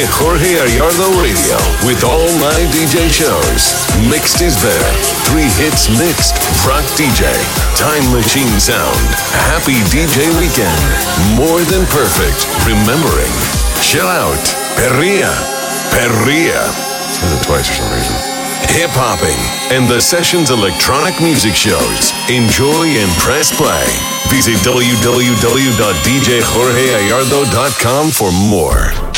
Listen to DJ Jorge Ayardo Radio with all my DJ shows. Mixed is there. Three hits mixed. Rock DJ. Time Machine Sound. Happy DJ Weekend. More than perfect. Remembering. Chill out. Perria. Perria. Says it twice for some reason. Hip hopping and the Sessions electronic music shows. Enjoy and press play. Visit www.djjorgeayardo.com for more.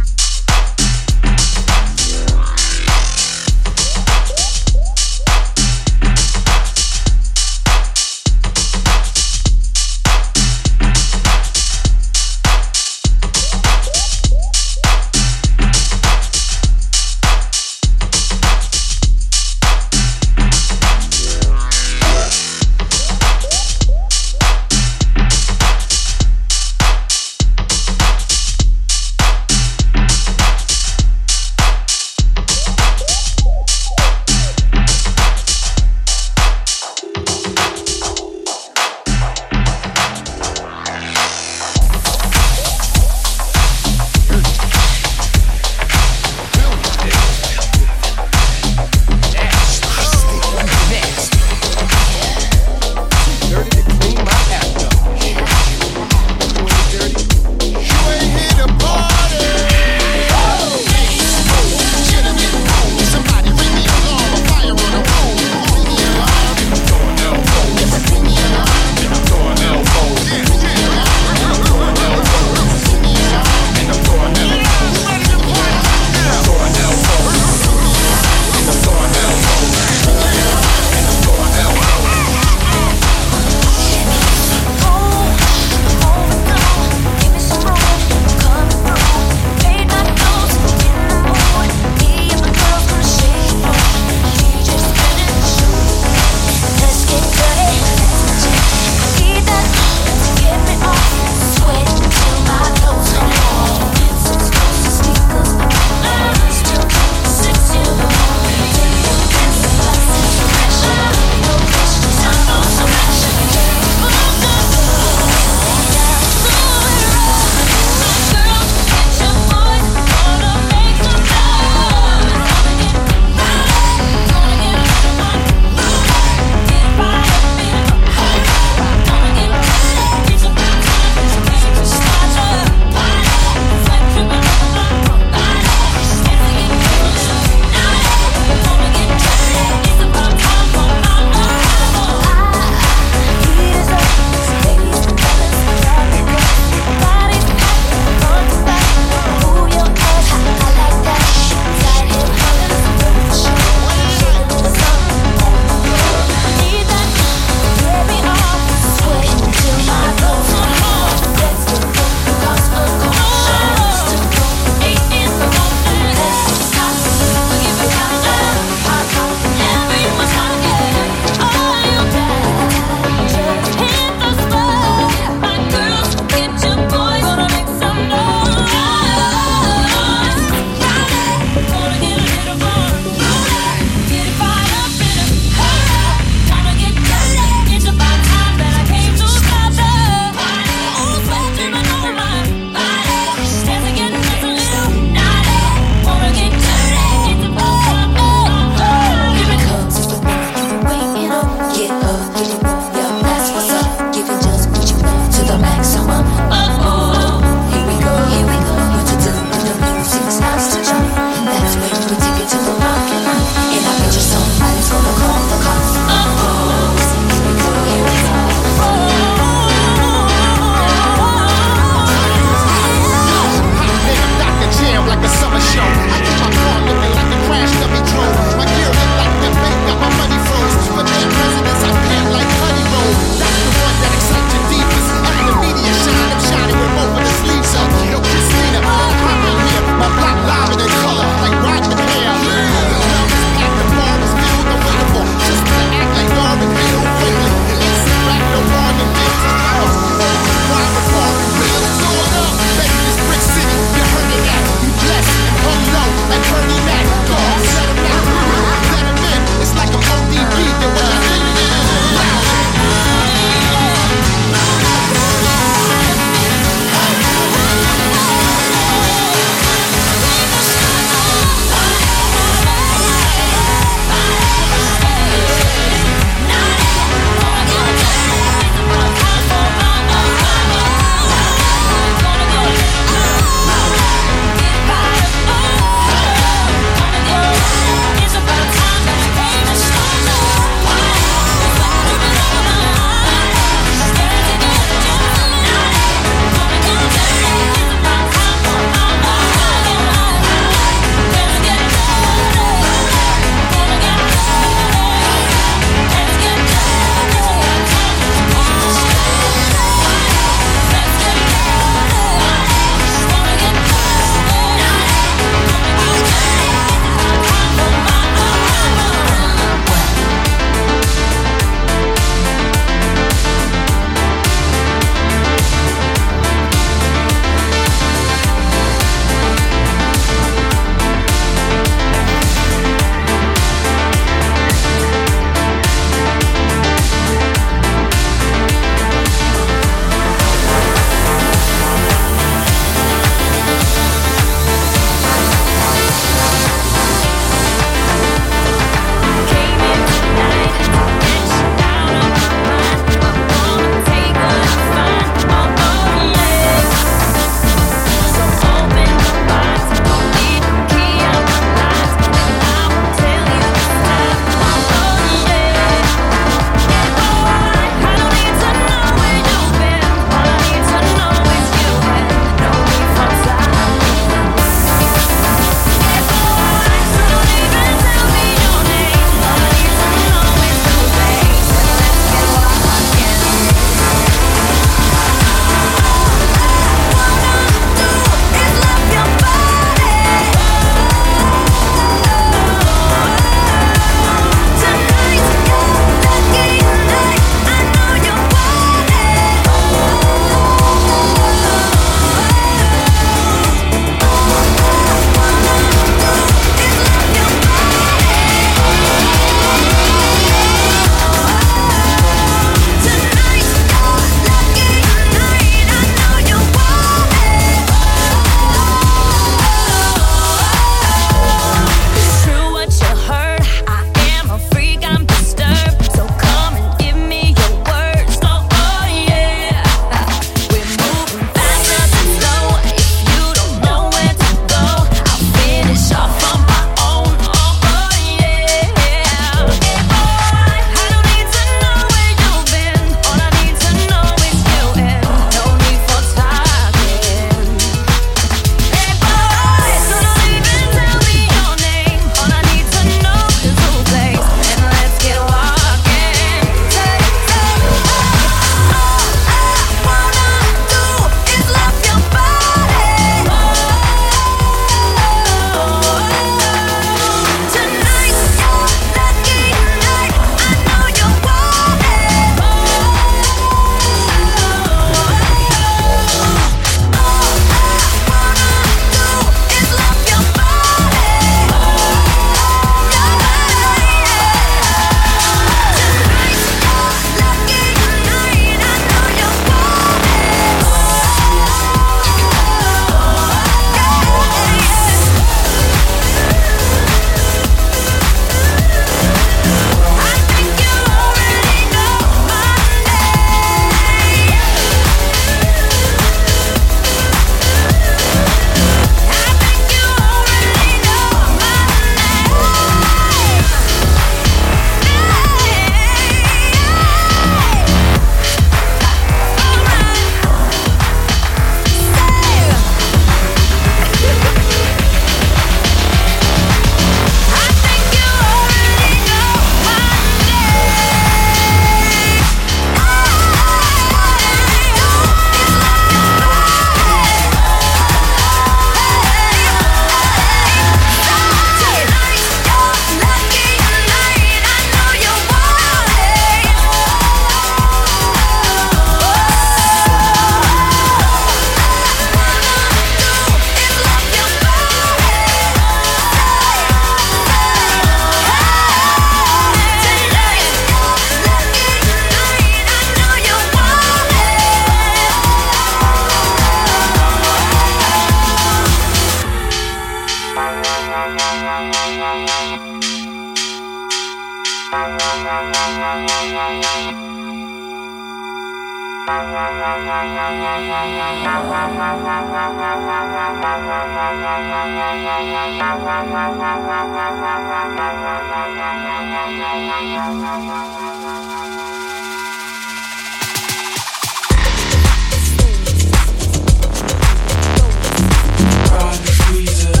Rock freezer.